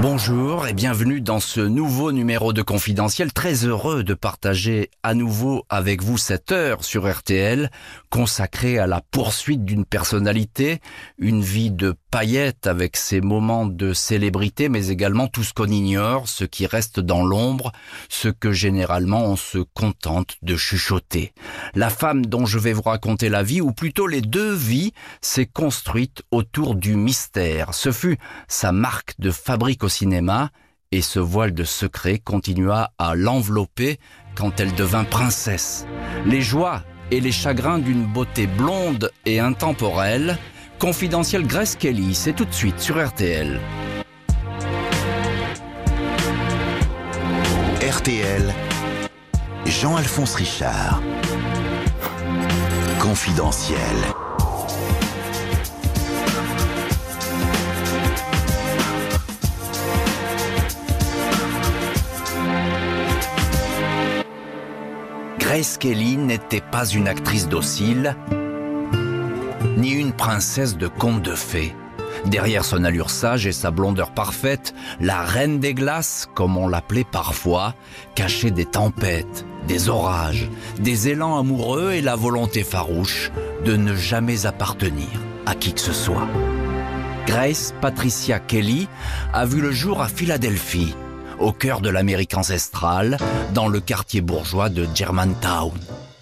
Bonjour et bienvenue dans ce nouveau numéro de Confidentiel. Très heureux de partager à nouveau avec vous cette heure sur RTL consacrée à la poursuite d'une personnalité, une vie de paillettes avec ses moments de célébrité, mais également tout ce qu'on ignore, ce qui reste dans l'ombre, ce que généralement on se contente de chuchoter. La femme dont je vais vous raconter la vie, ou plutôt les deux vies, s'est construite autour du mystère. Ce fut sa marque de fabrique cinéma, et ce voile de secret continua à l'envelopper quand elle devint princesse. Les joies et les chagrins d'une beauté blonde et intemporelle, confidentiel Grace Kelly, c'est tout de suite sur RTL. RTL, Jean-Alphonse Richard. Confidentiel. Grace Kelly n'était pas une actrice docile, ni une princesse de conte de fées. Derrière son allure sage et sa blondeur parfaite, la reine des glaces, comme on l'appelait parfois, cachait des tempêtes, des orages, des élans amoureux et la volonté farouche de ne jamais appartenir à qui que ce soit. Grace Patricia Kelly a vu le jour à Philadelphie, au cœur de l'Amérique ancestrale, dans le quartier bourgeois de Germantown.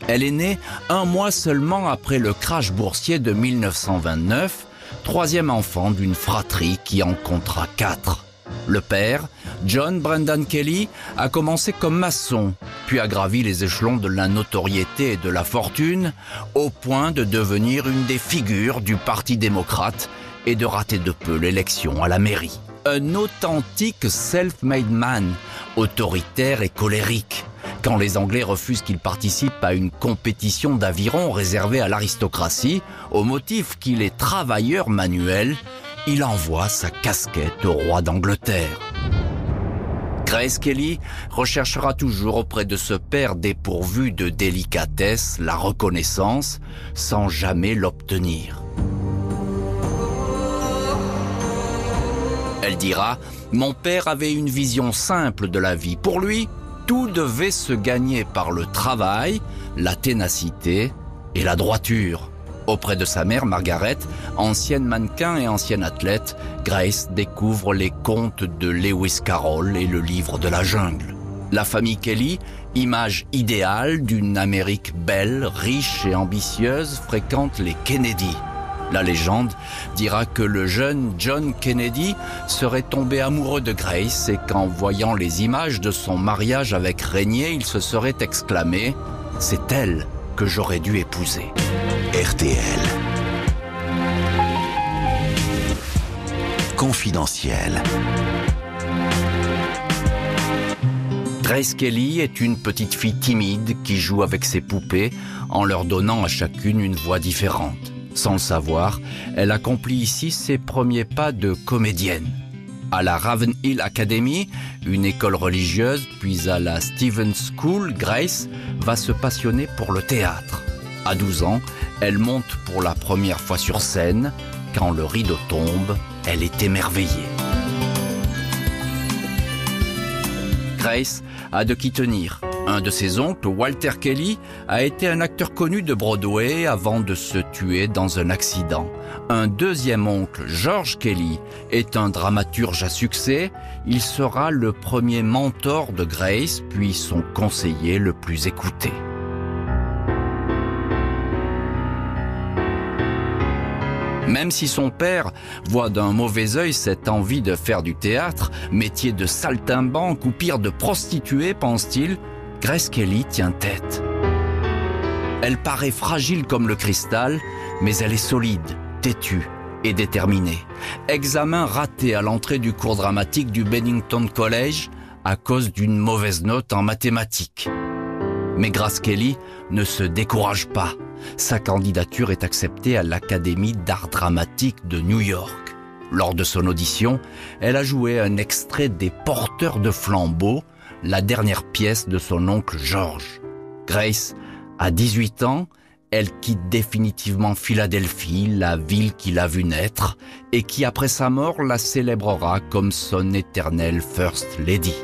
Elle est née un mois seulement après le crash boursier de 1929, troisième enfant d'une fratrie qui en comptera quatre. Le père, John Brendan Kelly, a commencé comme maçon, puis a gravi les échelons de la notoriété et de la fortune, au point de devenir une des figures du Parti démocrate et de rater de peu l'élection à la mairie. Un authentique self-made man, autoritaire et colérique. Quand les Anglais refusent qu'il participe à une compétition d'aviron réservée à l'aristocratie, au motif qu'il est travailleur manuel, il envoie sa casquette au roi d'Angleterre. Grace Kelly recherchera toujours auprès de ce père dépourvu de délicatesse la reconnaissance sans jamais l'obtenir. Elle dira, mon père avait une vision simple de la vie. Pour lui, tout devait se gagner par le travail, la ténacité et la droiture. Auprès de sa mère, Margaret, ancienne mannequin et ancienne athlète, Grace découvre les contes de Lewis Carroll et le livre de la jungle. La famille Kelly, image idéale d'une Amérique belle, riche et ambitieuse, fréquente les Kennedy. La légende dira que le jeune John Kennedy serait tombé amoureux de Grace et qu'en voyant les images de son mariage avec Régnier, il se serait exclamé ⁇ C'est elle que j'aurais dû épouser ⁇ RTL. Confidentiel. Grace Kelly est une petite fille timide qui joue avec ses poupées en leur donnant à chacune une voix différente. Sans le savoir, elle accomplit ici ses premiers pas de comédienne. À la Ravenhill Academy, une école religieuse, puis à la Stevens School, Grace va se passionner pour le théâtre. À 12 ans, elle monte pour la première fois sur scène. Quand le rideau tombe, elle est émerveillée. Grace a de qui tenir. Un de ses oncles, Walter Kelly, a été un acteur connu de Broadway avant de se tuer dans un accident. Un deuxième oncle, George Kelly, est un dramaturge à succès. Il sera le premier mentor de Grace, puis son conseiller le plus écouté. Même si son père voit d'un mauvais œil cette envie de faire du théâtre, métier de saltimbanque ou pire de prostituée, pense-t-il, Grace Kelly tient tête. Elle paraît fragile comme le cristal, mais elle est solide, têtue et déterminée. Examen raté à l'entrée du cours dramatique du Bennington College à cause d'une mauvaise note en mathématiques. Mais Grace Kelly ne se décourage pas. Sa candidature est acceptée à l'Académie d'art dramatique de New York. Lors de son audition, elle a joué un extrait des Porteurs de flambeaux, la dernière pièce de son oncle George. Grace a 18 ans, elle quitte définitivement Philadelphie, la ville qu'il a vue naître, et qui après sa mort la célébrera comme son éternelle First Lady.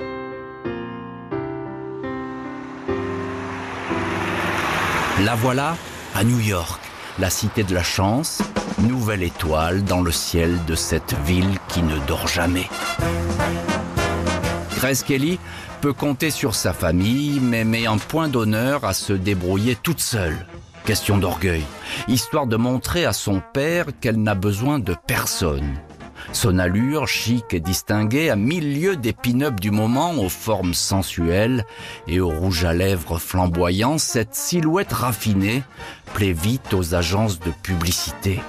La voilà à New York, la cité de la chance, nouvelle étoile dans le ciel de cette ville qui ne dort jamais. Grace Kelly peut compter sur sa famille, mais met un point d'honneur à se débrouiller toute seule. Question d'orgueil, histoire de montrer à son père qu'elle n'a besoin de personne. Son allure chic et distinguée a mille lieues des pin-up du moment aux formes sensuelles et au rouge à lèvres flamboyant, cette silhouette raffinée plaît vite aux agences de publicité.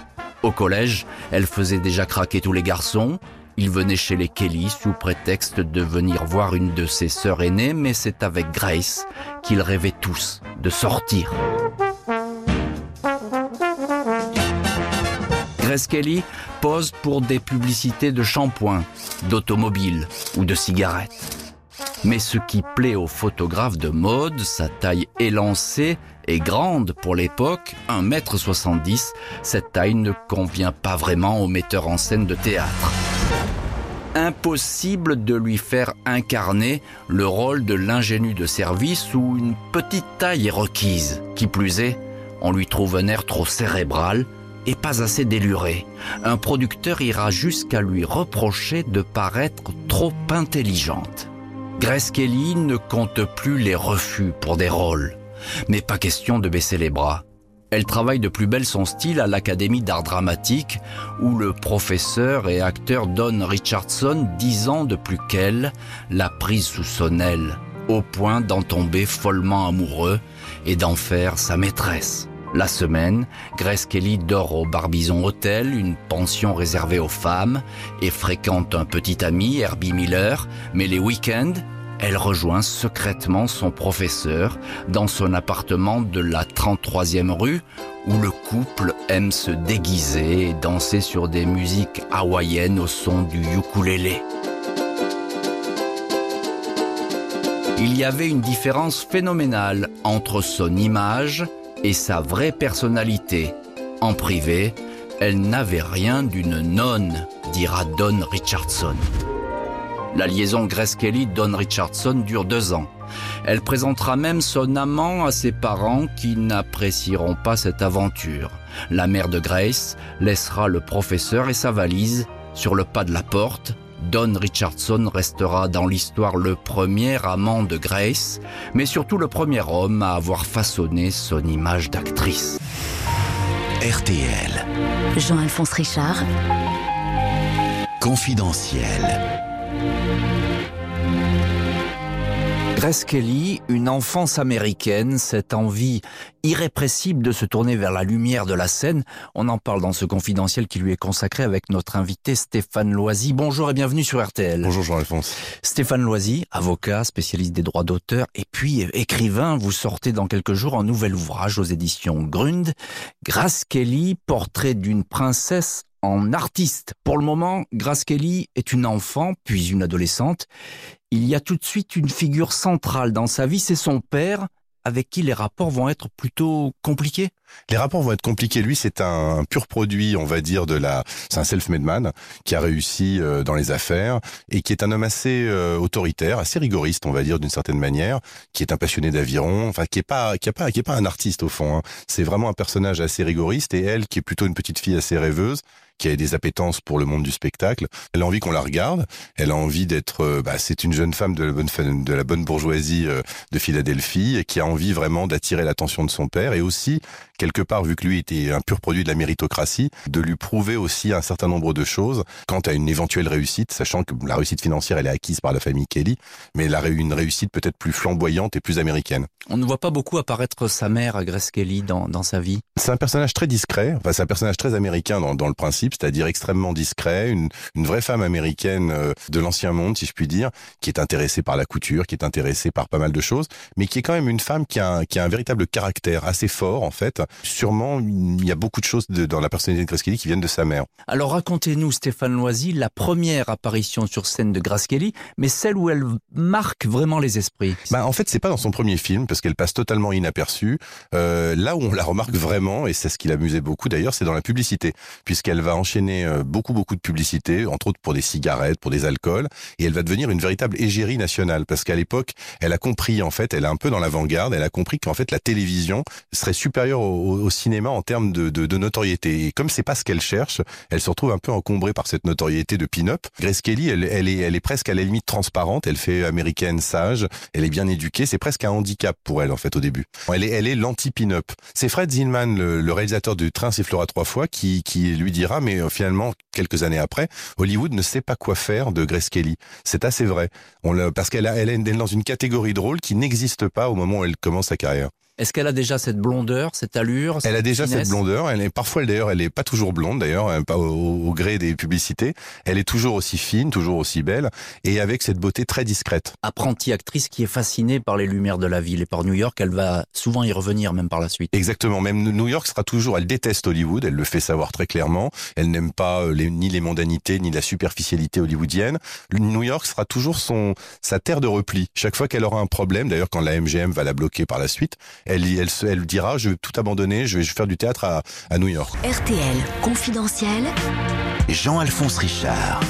Au collège, elle faisait déjà craquer tous les garçons. Il venait chez les Kelly sous prétexte de venir voir une de ses sœurs aînées, mais c'est avec Grace qu'ils rêvaient tous de sortir. Grace Kelly pose pour des publicités de shampoing, d'automobile ou de cigarettes. Mais ce qui plaît aux photographes de mode, sa taille élancée et grande pour l'époque, 1m70, cette taille ne convient pas vraiment aux metteurs en scène de théâtre. Impossible de lui faire incarner le rôle de l'ingénu de service où une petite taille est requise. Qui plus est, on lui trouve un air trop cérébral, et pas assez déluré. Un producteur ira jusqu'à lui reprocher de paraître trop intelligente. Grace Kelly ne compte plus les refus pour des rôles. Mais pas question de baisser les bras. Elle travaille de plus belle son style à l'Académie d'art dramatique, où le professeur et acteur Don Richardson, dix ans de plus qu'elle, l'a prise sous son aile, au point d'en tomber follement amoureux et d'en faire sa maîtresse. La semaine, Grace Kelly dort au Barbizon Hotel, une pension réservée aux femmes, et fréquente un petit ami, Herbie Miller, mais les week-ends, elle rejoint secrètement son professeur dans son appartement de la 33e rue où le couple aime se déguiser et danser sur des musiques hawaïennes au son du ukulélé. Il y avait une différence phénoménale entre son image et sa vraie personnalité. En privé, elle n'avait rien d'une nonne, dira Don Richardson. La liaison Grace Kelly-Don Richardson dure deux ans. Elle présentera même son amant à ses parents qui n'apprécieront pas cette aventure. La mère de Grace laissera le professeur et sa valise sur le pas de la porte Don Richardson restera dans l'histoire le premier amant de Grace, mais surtout le premier homme à avoir façonné son image d'actrice. RTL. Jean-Alphonse Richard. Confidentiel. Grace Kelly, une enfance américaine, cette envie irrépressible de se tourner vers la lumière de la scène. On en parle dans ce confidentiel qui lui est consacré avec notre invité Stéphane Loisy. Bonjour et bienvenue sur RTL. Bonjour Jean-Alphonse. Stéphane Loisy, avocat, spécialiste des droits d'auteur et puis écrivain. Vous sortez dans quelques jours un nouvel ouvrage aux éditions Grund. Grace Kelly, portrait d'une princesse en artiste. Pour le moment, Grace Kelly est une enfant, puis une adolescente. Il y a tout de suite une figure centrale dans sa vie, c'est son père, avec qui les rapports vont être plutôt compliqués Les rapports vont être compliqués. Lui, c'est un pur produit, on va dire, de la. C'est un self-made man qui a réussi euh, dans les affaires et qui est un homme assez euh, autoritaire, assez rigoriste, on va dire, d'une certaine manière, qui est un passionné d'aviron, enfin, qui est pas, qui est pas, qui est pas un artiste au fond. Hein. C'est vraiment un personnage assez rigoriste et elle, qui est plutôt une petite fille assez rêveuse, qui a des appétences pour le monde du spectacle. Elle a envie qu'on la regarde. Elle a envie d'être. Euh, bah, c'est une jeune femme de la bonne de la bonne bourgeoisie euh, de Philadelphie et qui a envie vraiment d'attirer l'attention de son père et aussi quelque part vu que lui était un pur produit de la méritocratie, de lui prouver aussi un certain nombre de choses quant à une éventuelle réussite, sachant que la réussite financière elle est acquise par la famille Kelly, mais elle a une réussite peut-être plus flamboyante et plus américaine. On ne voit pas beaucoup apparaître sa mère, Grace Kelly, dans, dans sa vie. C'est un personnage très discret. Enfin, c'est un personnage très américain dans, dans le principe principe, c'est-à-dire extrêmement discret, une, une vraie femme américaine euh, de l'ancien monde, si je puis dire, qui est intéressée par la couture, qui est intéressée par pas mal de choses, mais qui est quand même une femme qui a un, qui a un véritable caractère assez fort, en fait. Sûrement, il y a beaucoup de choses de, dans la personnalité de Grace Kelly qui viennent de sa mère. Alors racontez-nous, Stéphane Loisy, la première apparition sur scène de Grace Kelly, mais celle où elle marque vraiment les esprits. Bah, en fait, c'est pas dans son premier film, parce qu'elle passe totalement inaperçue. Euh, là où on la remarque vraiment, et c'est ce qui l'amusait beaucoup d'ailleurs, c'est dans la publicité, puisqu'elle va enchaîner euh, beaucoup, beaucoup de publicités, entre autres pour des cigarettes, pour des alcools, et elle va devenir une véritable égérie nationale, parce qu'à l'époque, elle a compris, en fait, elle est un peu dans l'avant-garde, elle a compris qu'en fait, la télévision serait supérieure au, cinéma en termes de, notoriété. Et comme c'est pas ce qu'elle cherche, elle se retrouve un peu encombrée par cette notoriété de pin-up. Grace Kelly, elle, elle, est, elle est presque à la limite transparente, elle fait américaine sage, elle est bien éduquée, c'est presque un handicap pour elle, en fait, au début. Elle est, elle est l'anti-pin-up. C'est Fred Zinman, le, réalisateur du Train sifflera trois fois, qui lui dira, mais euh, finalement, quelques années après, Hollywood ne sait pas quoi faire de Grace Kelly. C'est assez vrai. Parce qu'elle elle est dans une catégorie de rôle qui n'existe pas au moment où elle commence sa carrière. Est-ce qu'elle a déjà cette blondeur, cette allure Elle a déjà cette blondeur. Elle est parfois d'ailleurs, elle est pas toujours blonde d'ailleurs, hein, pas au, au, gré des publicités. Elle est toujours aussi fine, toujours aussi belle, et avec cette beauté très discrète. Apprentie actrice qui est fascinée par les lumières de la ville et par New York, elle va souvent y revenir même par la suite. Exactement. Même New York sera toujours. Elle déteste Hollywood. Elle le fait savoir très clairement. Elle n'aime pas euh, les, ni les mondanités ni la superficialité hollywoodienne. New York sera toujours son sa terre de repli. Chaque fois qu'elle aura un problème, d'ailleurs quand la MGM va la bloquer par la suite, elle, elle, elle dira je vais tout abandonner, je vais faire du théâtre à, à New York. RTL confidentiel. Jean-Alphonse Richard.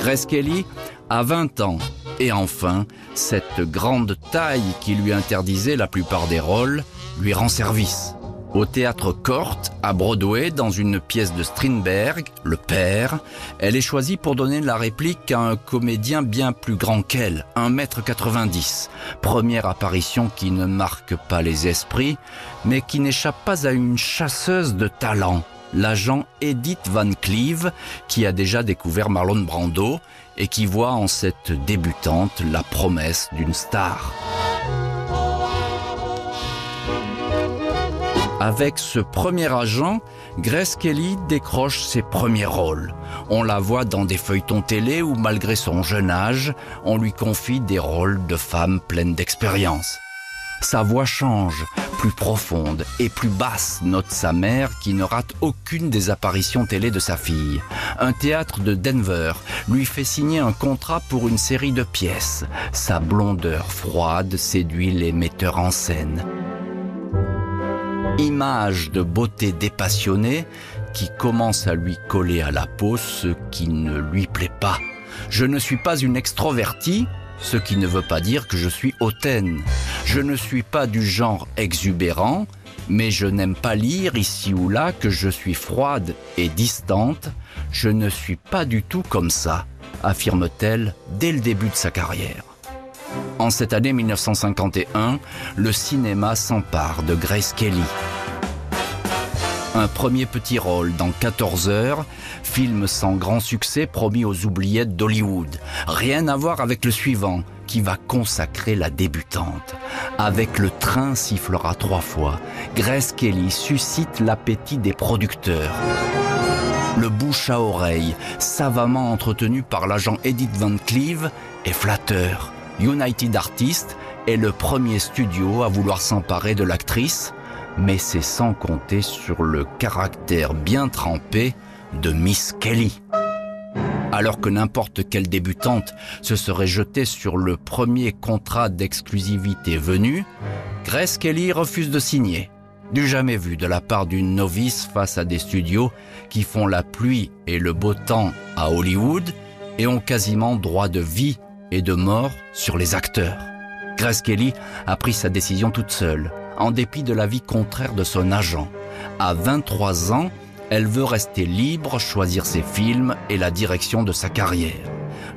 Grace Kelly a 20 ans. Et enfin, cette grande taille qui lui interdisait la plupart des rôles lui rend service. Au théâtre Cort, à Broadway, dans une pièce de Strindberg, Le Père, elle est choisie pour donner la réplique à un comédien bien plus grand qu'elle, 1m90. Première apparition qui ne marque pas les esprits, mais qui n'échappe pas à une chasseuse de talent, l'agent Edith Van Cleve, qui a déjà découvert Marlon Brando et qui voit en cette débutante la promesse d'une star. Avec ce premier agent, Grace Kelly décroche ses premiers rôles. On la voit dans des feuilletons télé où, malgré son jeune âge, on lui confie des rôles de femme pleine d'expérience. Sa voix change, plus profonde et plus basse, note sa mère qui ne rate aucune des apparitions télé de sa fille. Un théâtre de Denver lui fait signer un contrat pour une série de pièces. Sa blondeur froide séduit les metteurs en scène image de beauté dépassionnée qui commence à lui coller à la peau ce qui ne lui plaît pas. Je ne suis pas une extrovertie, ce qui ne veut pas dire que je suis hautaine. Je ne suis pas du genre exubérant, mais je n'aime pas lire ici ou là que je suis froide et distante. Je ne suis pas du tout comme ça, affirme-t-elle dès le début de sa carrière. En cette année 1951, le cinéma s'empare de Grace Kelly. Un premier petit rôle dans 14 heures, film sans grand succès promis aux oubliettes d'Hollywood. Rien à voir avec le suivant, qui va consacrer la débutante. Avec le train sifflera trois fois, Grace Kelly suscite l'appétit des producteurs. Le bouche à oreille, savamment entretenu par l'agent Edith Van Cleve, est flatteur. United Artists est le premier studio à vouloir s'emparer de l'actrice, mais c'est sans compter sur le caractère bien trempé de Miss Kelly. Alors que n'importe quelle débutante se serait jetée sur le premier contrat d'exclusivité venu, Grace Kelly refuse de signer. Du jamais vu de la part d'une novice face à des studios qui font la pluie et le beau temps à Hollywood et ont quasiment droit de vie et de mort sur les acteurs. Grace Kelly a pris sa décision toute seule, en dépit de l'avis contraire de son agent. À 23 ans, elle veut rester libre, choisir ses films et la direction de sa carrière.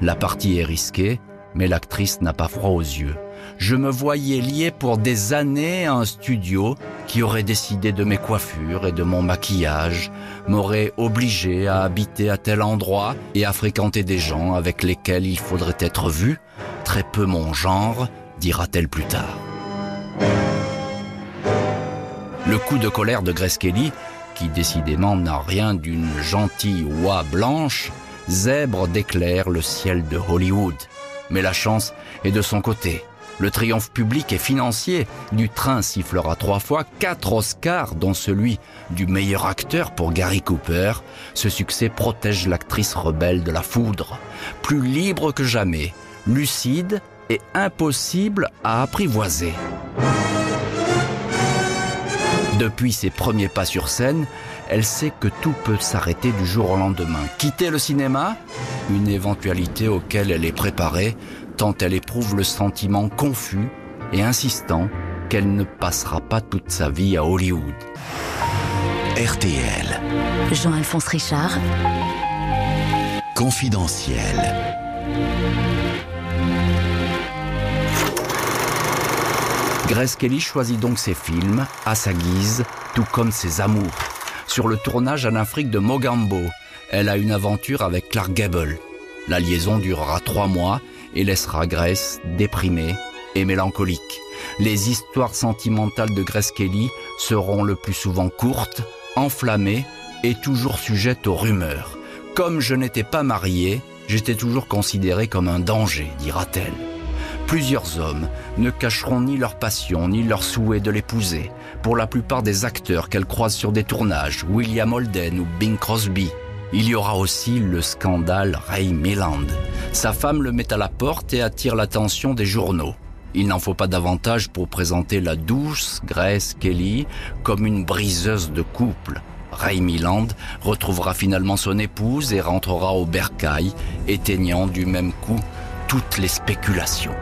La partie est risquée, mais l'actrice n'a pas froid aux yeux. Je me voyais lié pour des années à un studio qui aurait décidé de mes coiffures et de mon maquillage, m'aurait obligé à habiter à tel endroit et à fréquenter des gens avec lesquels il faudrait être vu, très peu mon genre, dira-t-elle plus tard. Le coup de colère de Grace Kelly, qui décidément n'a rien d'une gentille oie blanche, zèbre d'éclair le ciel de Hollywood. Mais la chance est de son côté. Le triomphe public et financier du train sifflera trois fois quatre Oscars, dont celui du meilleur acteur pour Gary Cooper. Ce succès protège l'actrice rebelle de la foudre. Plus libre que jamais, lucide et impossible à apprivoiser. Depuis ses premiers pas sur scène, elle sait que tout peut s'arrêter du jour au lendemain. Quitter le cinéma? Une éventualité auquel elle est préparée tant elle éprouve le sentiment confus et insistant qu'elle ne passera pas toute sa vie à Hollywood. RTL. Jean-Alphonse Richard. Confidentiel. Grace Kelly choisit donc ses films à sa guise, tout comme ses amours. Sur le tournage en Afrique de Mogambo, elle a une aventure avec Clark Gable. La liaison durera trois mois et laissera Grace déprimée et mélancolique. Les histoires sentimentales de Grace Kelly seront le plus souvent courtes, enflammées et toujours sujettes aux rumeurs. Comme je n'étais pas mariée, j'étais toujours considérée comme un danger, dira-t-elle. Plusieurs hommes ne cacheront ni leur passion ni leur souhait de l'épouser. Pour la plupart des acteurs qu'elle croise sur des tournages, William Holden ou Bing Crosby, il y aura aussi le scandale Ray Milland. Sa femme le met à la porte et attire l'attention des journaux. Il n'en faut pas davantage pour présenter la douce Grace Kelly comme une briseuse de couple. Ray Milland retrouvera finalement son épouse et rentrera au bercail, éteignant du même coup toutes les spéculations.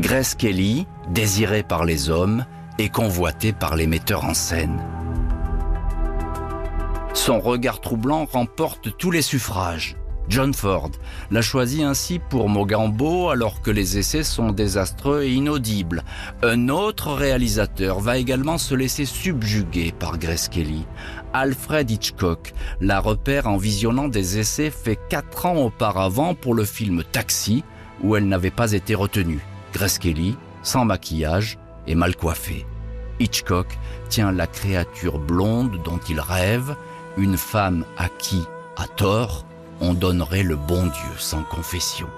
Grace Kelly, désirée par les hommes et convoitée par les metteurs en scène. Son regard troublant remporte tous les suffrages. John Ford l'a choisi ainsi pour Mogambo alors que les essais sont désastreux et inaudibles. Un autre réalisateur va également se laisser subjuguer par Grace Kelly. Alfred Hitchcock la repère en visionnant des essais faits quatre ans auparavant pour le film Taxi où elle n'avait pas été retenue. Grace Kelly, sans maquillage et mal coiffée. Hitchcock tient la créature blonde dont il rêve, une femme à qui, à tort, on donnerait le bon Dieu sans confession.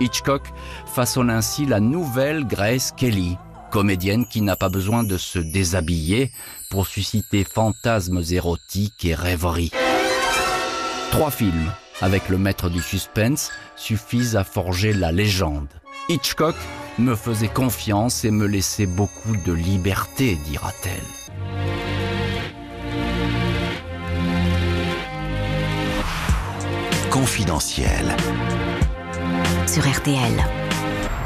Hitchcock façonne ainsi la nouvelle Grace Kelly, comédienne qui n'a pas besoin de se déshabiller pour susciter fantasmes érotiques et rêveries. Trois films avec le maître du suspense suffisent à forger la légende. Hitchcock me faisait confiance et me laissait beaucoup de liberté, dira-t-elle. Confidentiel. Sur RTL.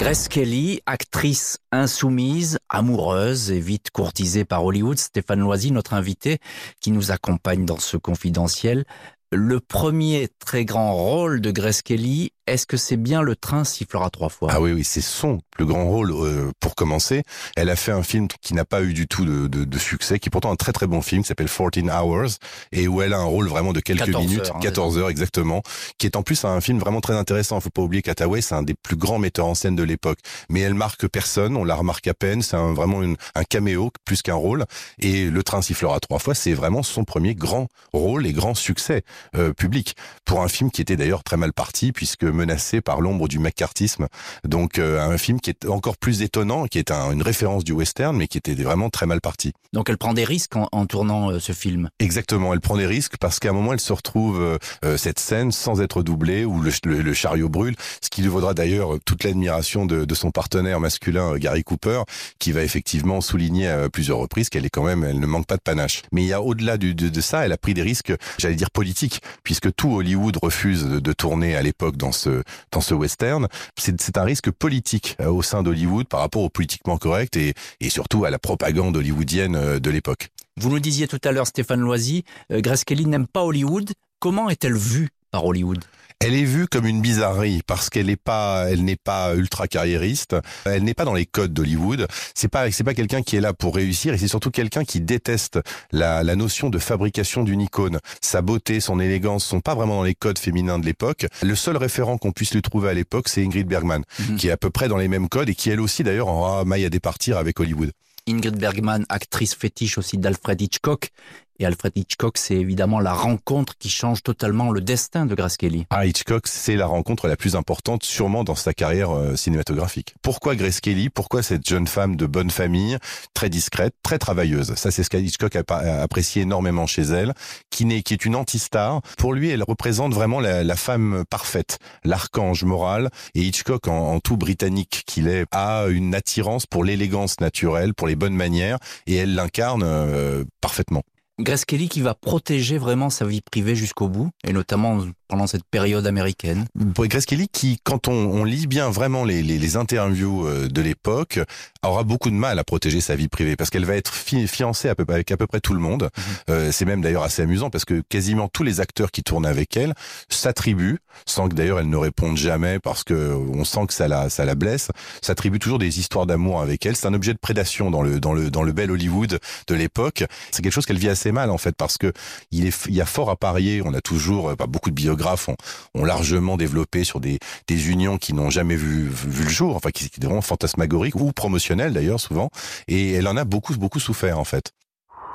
Grace Kelly, actrice insoumise, amoureuse et vite courtisée par Hollywood, Stéphane Loisy, notre invité, qui nous accompagne dans ce confidentiel. Le premier très grand rôle de Grace Kelly, est-ce que c'est bien Le train sifflera trois fois? Ah oui, oui, c'est son plus grand rôle euh, pour commencer. Elle a fait un film qui n'a pas eu du tout de, de, de, succès, qui est pourtant un très très bon film, qui s'appelle 14 Hours, et où elle a un rôle vraiment de quelques 14 minutes, heures, hein, 14 heures exactement, qui est en plus un film vraiment très intéressant. Faut pas oublier qu'Hathaway, c'est un des plus grands metteurs en scène de l'époque. Mais elle marque personne, on la remarque à peine, c'est un, vraiment une, un caméo plus qu'un rôle. Et Le train sifflera trois fois, c'est vraiment son premier grand rôle et grand succès euh, public. Pour un film qui était d'ailleurs très mal parti, puisque menacé par l'ombre du McCarthyisme. Donc euh, un film qui est encore plus étonnant, qui est un, une référence du western, mais qui était vraiment très mal parti. Donc elle prend des risques en, en tournant euh, ce film. Exactement, elle prend des risques parce qu'à un moment elle se retrouve euh, euh cette scène sans être doublée où le, le, le chariot brûle, ce qui lui vaudra d'ailleurs toute l'admiration de, de, son partenaire masculin Gary Cooper, qui va effectivement souligner à plusieurs reprises qu'elle est quand même, elle ne manque pas de panache. Mais il y a au-delà de, de, ça, elle a pris des risques, j'allais dire politiques, puisque tout Hollywood refuse de, de tourner à l'époque dans ce dans ce western. C'est un risque politique euh, au sein d'Hollywood par rapport au politiquement correct et, surtout à la propagande hollywoodienne euh, de l'époque. Vous nous disiez tout à l'heure, Stéphane Loisy, euh, Grace Kelly n'aime pas Hollywood. Comment est-elle vue par Hollywood? Elle est vue comme une bizarrerie parce qu'elle n'est pas, elle n'est pas ultra carriériste. Elle n'est pas dans les codes d'Hollywood. C'est pas, c'est pas quelqu'un qui est là pour réussir et c'est surtout quelqu'un qui déteste la, la notion de fabrication d'une icône. Sa beauté, son élégance sont pas vraiment dans les codes féminins de l'époque. Le seul référent qu'on puisse lui trouver à l'époque, c'est Ingrid Bergman, Mhm. qui est à peu près dans les mêmes codes et qui elle aussi d'ailleurs aura maille à départir avec Hollywood. Ingrid Bergman, actrice fétiche aussi d'Alfred Hitchcock. Et Alfred Hitchcock, c'est évidemment la rencontre qui change totalement le destin de Grace Kelly. Ah, Hitchcock, c'est la rencontre la plus importante sûrement dans sa carrière euh, cinématographique. Pourquoi Grace Kelly? Pourquoi cette jeune femme de bonne famille, très discrète, très travailleuse? Ça, c'est ce qu'Hitchcock a, apprécié énormément chez elle, qui, n'est, qui est une anti-star. Pour lui, elle représente vraiment la, femme parfaite, l'archange moral. Et Hitchcock, en, en tout britannique qu'il est, a une attirance pour l'élégance naturelle, pour les bonnes manières, et elle l'incarne euh, parfaitement. Grace Kelly qui va protéger vraiment sa vie privée jusqu'au bout, et notamment pendant cette période américaine. Grace Kelly, qui, quand on, on lit bien vraiment les, les, les interviews euh, de l'époque, aura beaucoup de mal à protéger sa vie privée parce qu'elle va être fi fiancée à peu, avec à peu près tout le monde. Mhm. Euh, c'est même d'ailleurs assez amusant parce que quasiment tous les acteurs qui tournent avec elle s'attribuent, sans que d'ailleurs elle ne réponde jamais parce que on sent que ça la, ça la blesse, s'attribuent toujours des histoires d'amour avec elle. C'est un objet de prédation dans le, dans le, dans le bel Hollywood de l'époque. C'est quelque chose qu'elle vit assez mal en fait parce que il, est, il y a fort à parier. On a toujours, pas beaucoup de biographes ont, ont largement développé sur des, des unions qui n'ont jamais vu, vu le jour, enfin qui, qui sont fantasmagoriques ou promotionnelles d'ailleurs souvent. Et elle en a beaucoup, beaucoup souffert en fait.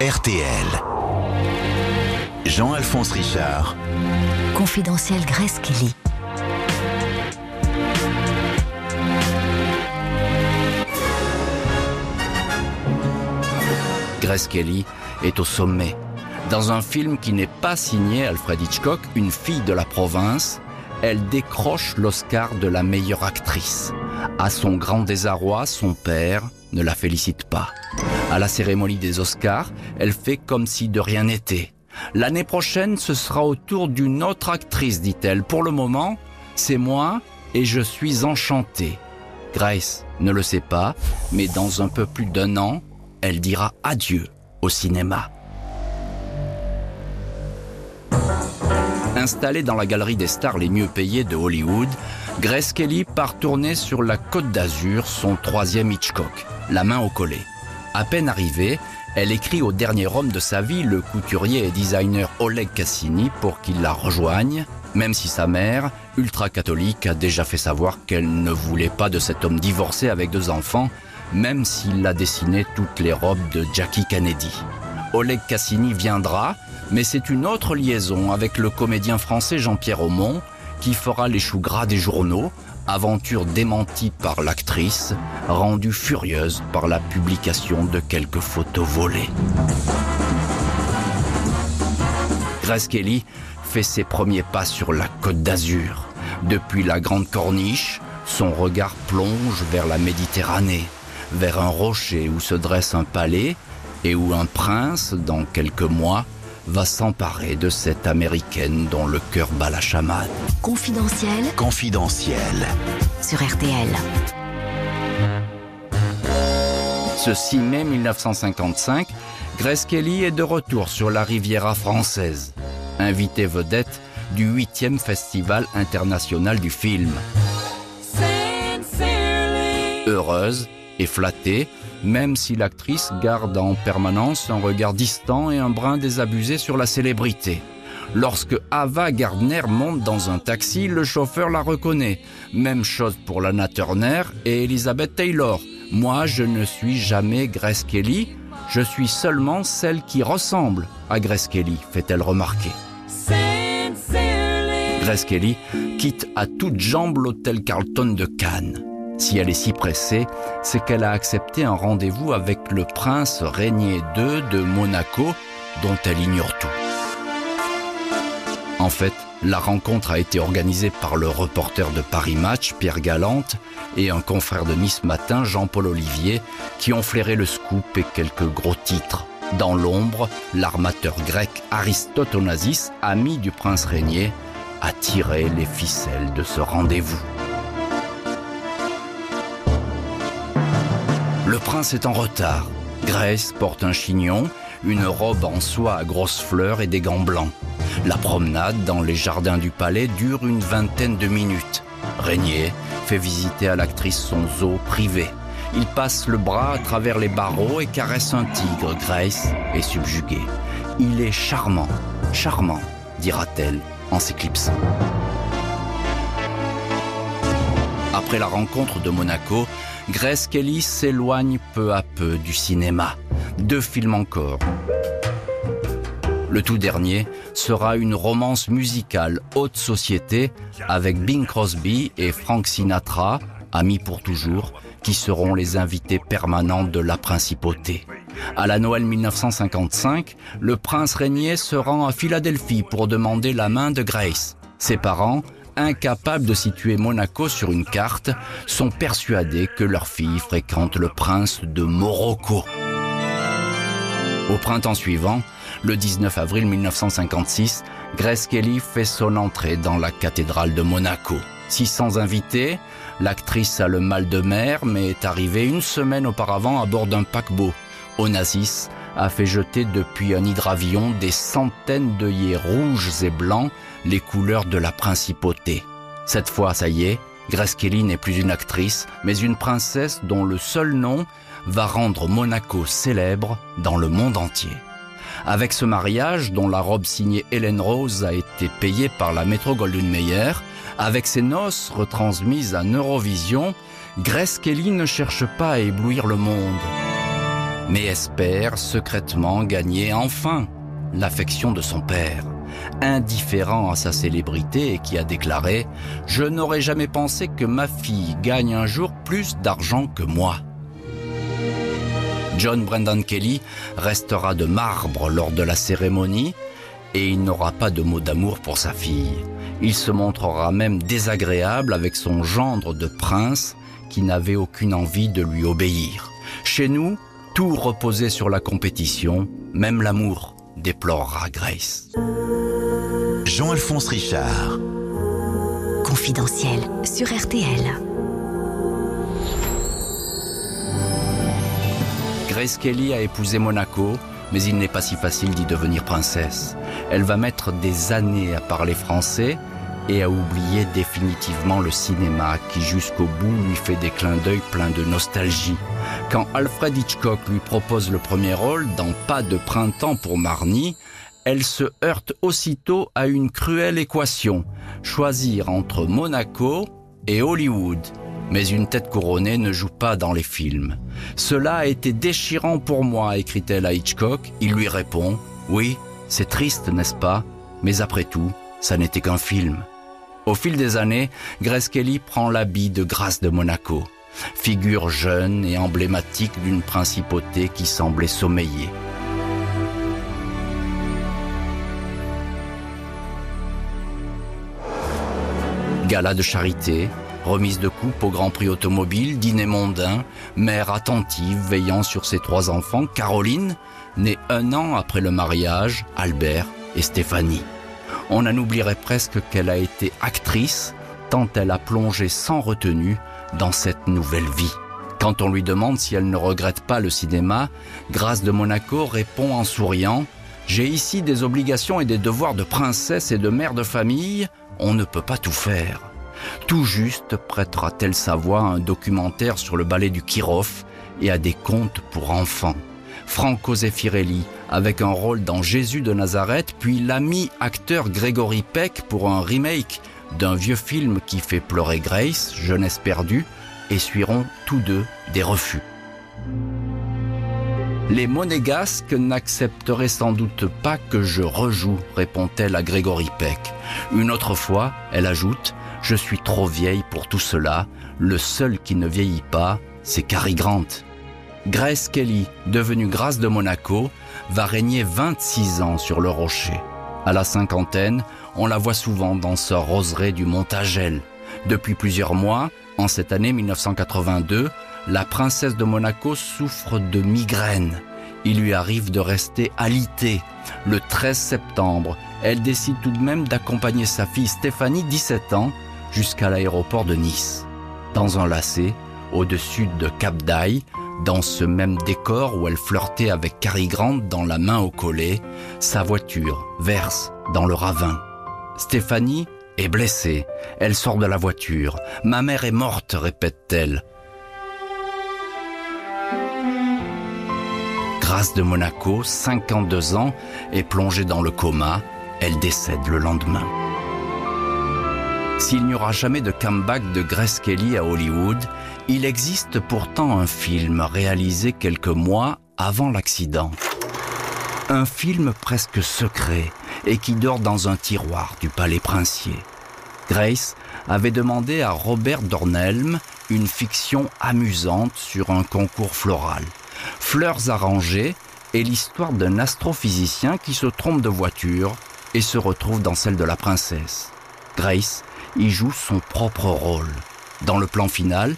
RTL. Jean-Alphonse Richard. Confidentiel Grace Kelly. Grace Kelly est au sommet. Dans un film qui n'est pas signé Alfred Hitchcock, Une fille de la province, elle décroche l'Oscar de la meilleure actrice. À son grand désarroi, son père ne la félicite pas. À la cérémonie des Oscars, elle fait comme si de rien n'était. L'année prochaine, ce sera au tour d'une autre actrice, dit-elle. Pour le moment, c'est moi et je suis enchantée. Grace ne le sait pas, mais dans un peu plus d'un an, elle dira adieu au cinéma. Installée dans la galerie des stars les mieux payées de Hollywood, Grace Kelly part tourner sur la Côte d'Azur son troisième Hitchcock, La main au collet. À peine arrivée, elle écrit au dernier homme de sa vie, le couturier et designer Oleg Cassini, pour qu'il la rejoigne, même si sa mère, ultra-catholique, a déjà fait savoir qu'elle ne voulait pas de cet homme divorcé avec deux enfants, même s'il a dessiné toutes les robes de Jackie Kennedy. Oleg Cassini viendra, mais c'est une autre liaison avec le comédien français Jean-Pierre Aumont qui fera les choux gras des journaux, aventure démentie par l'actrice, rendue furieuse par la publication de quelques photos volées. Grace fait ses premiers pas sur la côte d'Azur. Depuis la Grande Corniche, son regard plonge vers la Méditerranée, vers un rocher où se dresse un palais et où un prince, dans quelques mois, va s'emparer de cette américaine dont le cœur bat la chamade. Confidentiel Confidentiel. sur RTL. Ce 6 mai 1955, Grace Kelly est de retour sur la Riviera française, invitée vedette du 8e Festival international du film. Heureuse et flattée, même si l'actrice garde en permanence un regard distant et un brin désabusé sur la célébrité. Lorsque Ava Gardner monte dans un taxi, le chauffeur la reconnaît. Même chose pour Lana Turner et Elizabeth Taylor. Moi, je ne suis jamais Grace Kelly, je suis seulement celle qui ressemble à Grace Kelly, fait-elle remarquer. Grace Kelly quitte à toutes jambes l'hôtel Carlton de Cannes. Si elle est si pressée, c'est qu'elle a accepté un rendez-vous avec le prince régné II de Monaco, dont elle ignore tout. En fait, la rencontre a été organisée par le reporter de Paris Match, Pierre Galante, et un confrère de Nice Matin, Jean-Paul Olivier, qui ont flairé le scoop et quelques gros titres. Dans l'ombre, l'armateur grec Aristote Onassis, ami du prince régné, a tiré les ficelles de ce rendez-vous. Le prince est en retard. Grace porte un chignon, une robe en soie à grosses fleurs et des gants blancs. La promenade dans les jardins du palais dure une vingtaine de minutes. Régnier fait visiter à l'actrice son zoo privé. Il passe le bras à travers les barreaux et caresse un tigre. Grace est subjuguée. Il est charmant, charmant, dira-t-elle en s'éclipsant. Après la rencontre de Monaco, Grace Kelly s'éloigne peu à peu du cinéma. Deux films encore. Le tout dernier sera une romance musicale haute société avec Bing Crosby et Frank Sinatra, amis pour toujours, qui seront les invités permanents de la principauté. À la Noël 1955, le prince régnier se rend à Philadelphie pour demander la main de Grace. Ses parents, incapables de situer Monaco sur une carte, sont persuadés que leur fille fréquente le prince de Morocco. Au printemps suivant, le 19 avril 1956, Grace Kelly fait son entrée dans la cathédrale de Monaco. 600 invités, l'actrice a le mal de mer mais est arrivée une semaine auparavant à bord d'un paquebot. Onassis a fait jeter depuis un hydravion des centaines d'œillets rouges et blancs, les couleurs de la principauté. Cette fois, ça y est, Grace Kelly n'est plus une actrice, mais une princesse dont le seul nom va rendre Monaco célèbre dans le monde entier. Avec ce mariage, dont la robe signée Helen Rose a été payée par la Metro Golden Mayer, avec ses noces retransmises à Eurovision, Grace Kelly ne cherche pas à éblouir le monde, mais espère secrètement gagner enfin l'affection de son père, indifférent à sa célébrité et qui a déclaré ⁇ Je n'aurais jamais pensé que ma fille gagne un jour plus d'argent que moi ⁇ John Brendan Kelly restera de marbre lors de la cérémonie et il n'aura pas de mot d'amour pour sa fille. Il se montrera même désagréable avec son gendre de prince qui n'avait aucune envie de lui obéir. Chez nous, tout reposait sur la compétition, même l'amour, déplorera Grace. Jean-Alphonse Richard. Confidentiel sur RTL. Grace Kelly a épousé Monaco, mais il n'est pas si facile d'y devenir princesse. Elle va mettre des années à parler français et à oublier définitivement le cinéma qui jusqu'au bout lui fait des clins d'œil pleins de nostalgie. Quand Alfred Hitchcock lui propose le premier rôle dans Pas de printemps pour Marnie, elle se heurte aussitôt à une cruelle équation, choisir entre Monaco et Hollywood mais une tête couronnée ne joue pas dans les films. Cela a été déchirant pour moi, écrit-elle à Hitchcock. Il lui répond, oui, c'est triste, n'est-ce pas? Mais après tout, ça n'était qu'un film. Au fil des années, Grace Kelly prend l'habit de Grâce de Monaco, figure jeune et emblématique d'une principauté qui semblait sommeiller. Gala de charité, Remise de coupe au Grand Prix automobile, dîner mondain, mère attentive veillant sur ses trois enfants, Caroline, née un an après le mariage, Albert et Stéphanie. On en oublierait presque qu'elle a été actrice, tant elle a plongé sans retenue dans cette nouvelle vie. Quand on lui demande si elle ne regrette pas le cinéma, Grâce de Monaco répond en souriant J'ai ici des obligations et des devoirs de princesse et de mère de famille, on ne peut pas tout faire. Tout juste prêtera-t-elle sa voix à un documentaire sur le ballet du Kirov et à des contes pour enfants. Franco Zeffirelli avec un rôle dans Jésus de Nazareth, puis l'ami acteur Gregory Peck pour un remake d'un vieux film qui fait pleurer Grace, Jeunesse perdue, essuieront tous deux des refus. Les monégasques n'accepteraient sans doute pas que je rejoue, répond-elle à Gregory Peck. Une autre fois, elle ajoute, je suis trop vieille pour tout cela. Le seul qui ne vieillit pas, c'est Cary Grant. Grace Kelly, devenue Grâce de Monaco, va régner 26 ans sur le rocher. À la cinquantaine, on la voit souvent dans sa roseraie du Montagel. Depuis plusieurs mois, en cette année 1982, la princesse de Monaco souffre de migraine. Il lui arrive de rester alitée. Le 13 septembre, elle décide tout de même d'accompagner sa fille Stéphanie, 17 ans, jusqu'à l'aéroport de Nice. Dans un lacet, au-dessus de Cap d'Aille, Dans ce même décor où elle flirtait avec Cary Grant dans la main au collet, sa voiture verse dans le ravin. Stéphanie est blessée. Elle sort de la voiture. Ma mère est morte, répète-t-elle. Grâce de Monaco, 52 ans, est plongée dans le coma. Elle décède le lendemain. S'il n'y aura jamais de comeback de Grace Kelly à Hollywood, il existe pourtant un film réalisé quelques mois avant l'accident. Un film presque secret et qui dort dans un tiroir du palais princier. Grace avait demandé à Robert Dornelm une fiction amusante sur un concours floral. Fleurs arrangées et l'histoire d'un astrophysicien qui se trompe de voiture et se retrouve dans celle de la princesse. Grace y joue son propre rôle. Dans le plan final,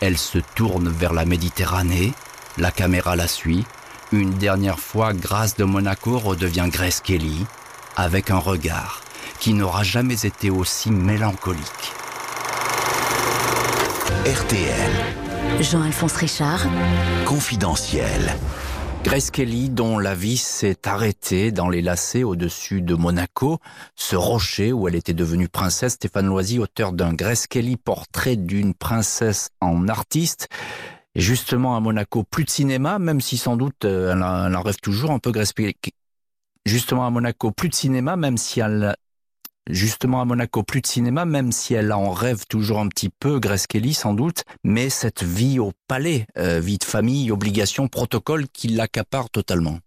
elle se tourne vers la Méditerranée, la caméra la suit. Une dernière fois, Grâce de Monaco redevient Grace Kelly, avec un regard qui n'aura jamais été aussi mélancolique. RTL, Jean-Alphonse Richard, confidentiel. Grace Kelly, dont la vie s'est arrêtée dans les lacets au-dessus de Monaco, ce rocher où elle était devenue princesse, Stéphane Loisy, auteur d'un Grace Kelly, portrait d'une princesse en artiste. Et justement, à Monaco, plus de cinéma, même si sans doute euh, elle, en- rêve toujours un peu Grace. Justement, à Monaco, plus de cinéma, même si elle... Justement, à Monaco, plus de cinéma, même si elle en rêve toujours un petit peu, Grace Kelly sans doute, mais cette vie au palais, euh, vie de famille, obligation, protocole qui l'accapare totalement.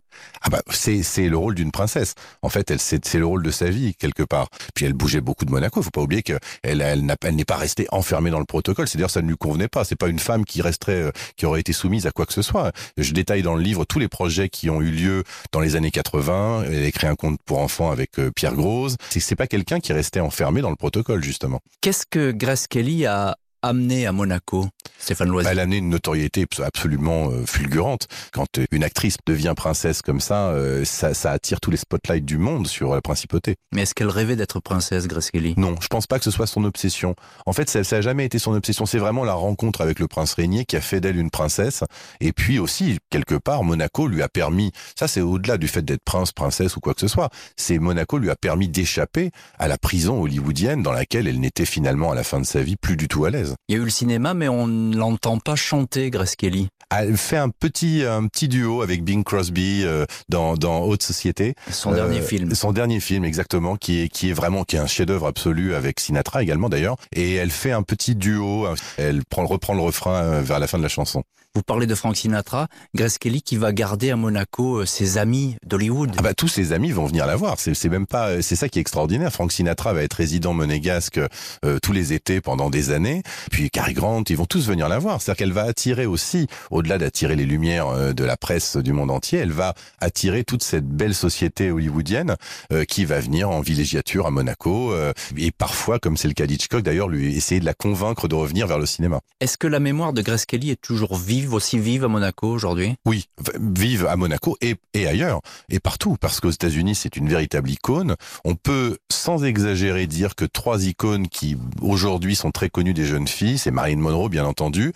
Ah bah c'est le rôle d'une princesse. En fait, elle c'est le rôle de sa vie quelque part. Puis elle bougeait beaucoup de Monaco. Faut pas oublier que elle elle n'est pas restée enfermée dans le protocole. C'est d'ailleurs ça ne lui convenait pas. C'est pas une femme qui resterait euh, qui aurait été soumise à quoi que ce soit. Je détaille dans le livre tous les projets qui ont eu lieu dans les années 80. Elle a écrit un conte pour enfants avec euh, Pierre Grosse. C'est c'est pas quelqu'un qui restait enfermé dans le protocole justement. Qu'est-ce que Grace Kelly a amené à Monaco, Stéphane Loisy Elle a amené une notoriété abs- absolument euh, fulgurante. Quand euh, une actrice devient princesse comme ça, euh, ça, ça attire tous les spotlights du monde sur la principauté. Mais est-ce qu'elle rêvait d'être princesse, Grace Kelly? Non, je pense pas que ce soit son obsession. En fait, ça, ça a jamais été son obsession. C'est vraiment la rencontre avec le prince régnier qui a fait d'elle une princesse. Et puis aussi, quelque part, Monaco lui a permis. Ça, c'est au-delà du fait d'être prince, princesse ou quoi que ce soit. C'est Monaco lui a permis d'échapper à la prison hollywoodienne dans laquelle elle n'était finalement à la fin de sa vie plus du tout à l'aise. Il y a eu le cinéma, mais on ne l'entend pas chanter, Grace Kelly. Elle fait un petit un petit duo avec Bing Crosby euh, dans dans Haute Société. Son Euh, dernier film. Son dernier film, exactement, qui est, qui est vraiment, qui est un chef-d'œuvre absolu avec Sinatra également d'ailleurs. Et elle fait un petit duo. Elle prend, reprend le refrain euh, vers la fin de la chanson. Vous parlez de Frank Sinatra, Grace Kelly qui va garder à Monaco euh, ses amis d'Hollywood. Ah bah tous ses amis vont venir la voir. C'est, même pas, c'est ça qui est extraordinaire. Frank Sinatra va être résident monégasque euh, tous les étés pendant des années. Puis Cary Grant, ils vont tous venir la voir. C'est-à-dire qu'elle va attirer aussi, au-delà d'attirer les lumières euh, de la presse du monde entier, elle va attirer toute cette belle société hollywoodienne euh, qui va venir en villégiature à Monaco euh, et parfois, comme c'est le cas d'Hitchcock d'ailleurs, lui essayer de la convaincre de revenir vers le cinéma. Est-ce que la mémoire de Grace Kelly est toujours vive, aussi vive à Monaco aujourd'hui? Oui, v- vive à Monaco et, et ailleurs, et partout, parce qu'aux États-Unis, c'est une véritable icône. On peut, sans exagérer, dire que trois icônes qui, aujourd'hui, sont très connues des jeunes filles, c'est Marilyn Monroe, bien entendu,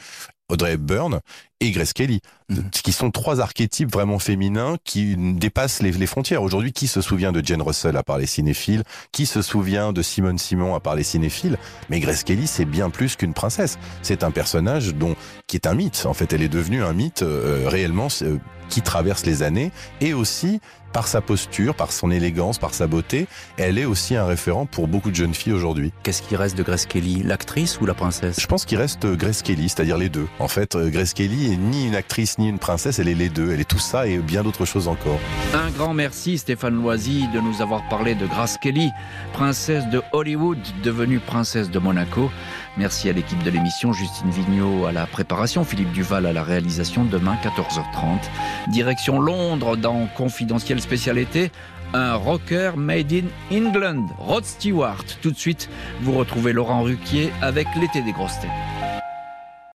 Audrey Hepburn et Grace Kelly, Mhm. qui sont trois archétypes vraiment féminins qui dépassent les, les frontières. Aujourd'hui, qui se souvient de Jane Russell à part les cinéphiles? Qui se souvient de Simone Simon à part les cinéphiles? Mais Grace Kelly, c'est bien plus qu'une princesse. C'est un personnage dont qui est un mythe. En fait, elle est devenue un mythe euh, réellement euh, qui traverse les années et aussi par sa posture, par son élégance, par sa beauté, elle est aussi un référent pour beaucoup de jeunes filles aujourd'hui. Qu'est-ce qui reste de Grace Kelly L'actrice ou la princesse? Je pense qu'il reste euh, Grace Kelly, c'est-à-dire les deux. En fait, euh, Grace Kelly est ni une actrice ni une princesse, elle est les deux. Elle est tout ça et bien d'autres choses encore. Un grand merci Stéphane Loisy de nous avoir parlé de Grace Kelly, princesse de Hollywood, devenue princesse de Monaco. Merci à l'équipe de l'émission, Justine Vignot à la préparation, Philippe Duval à la réalisation, demain 14h30. Direction Londres dans Confidentiel spécialité, un rocker made in England, Rod Stewart. Tout de suite, vous retrouvez Laurent Ruquier avec l'été des grosses têtes.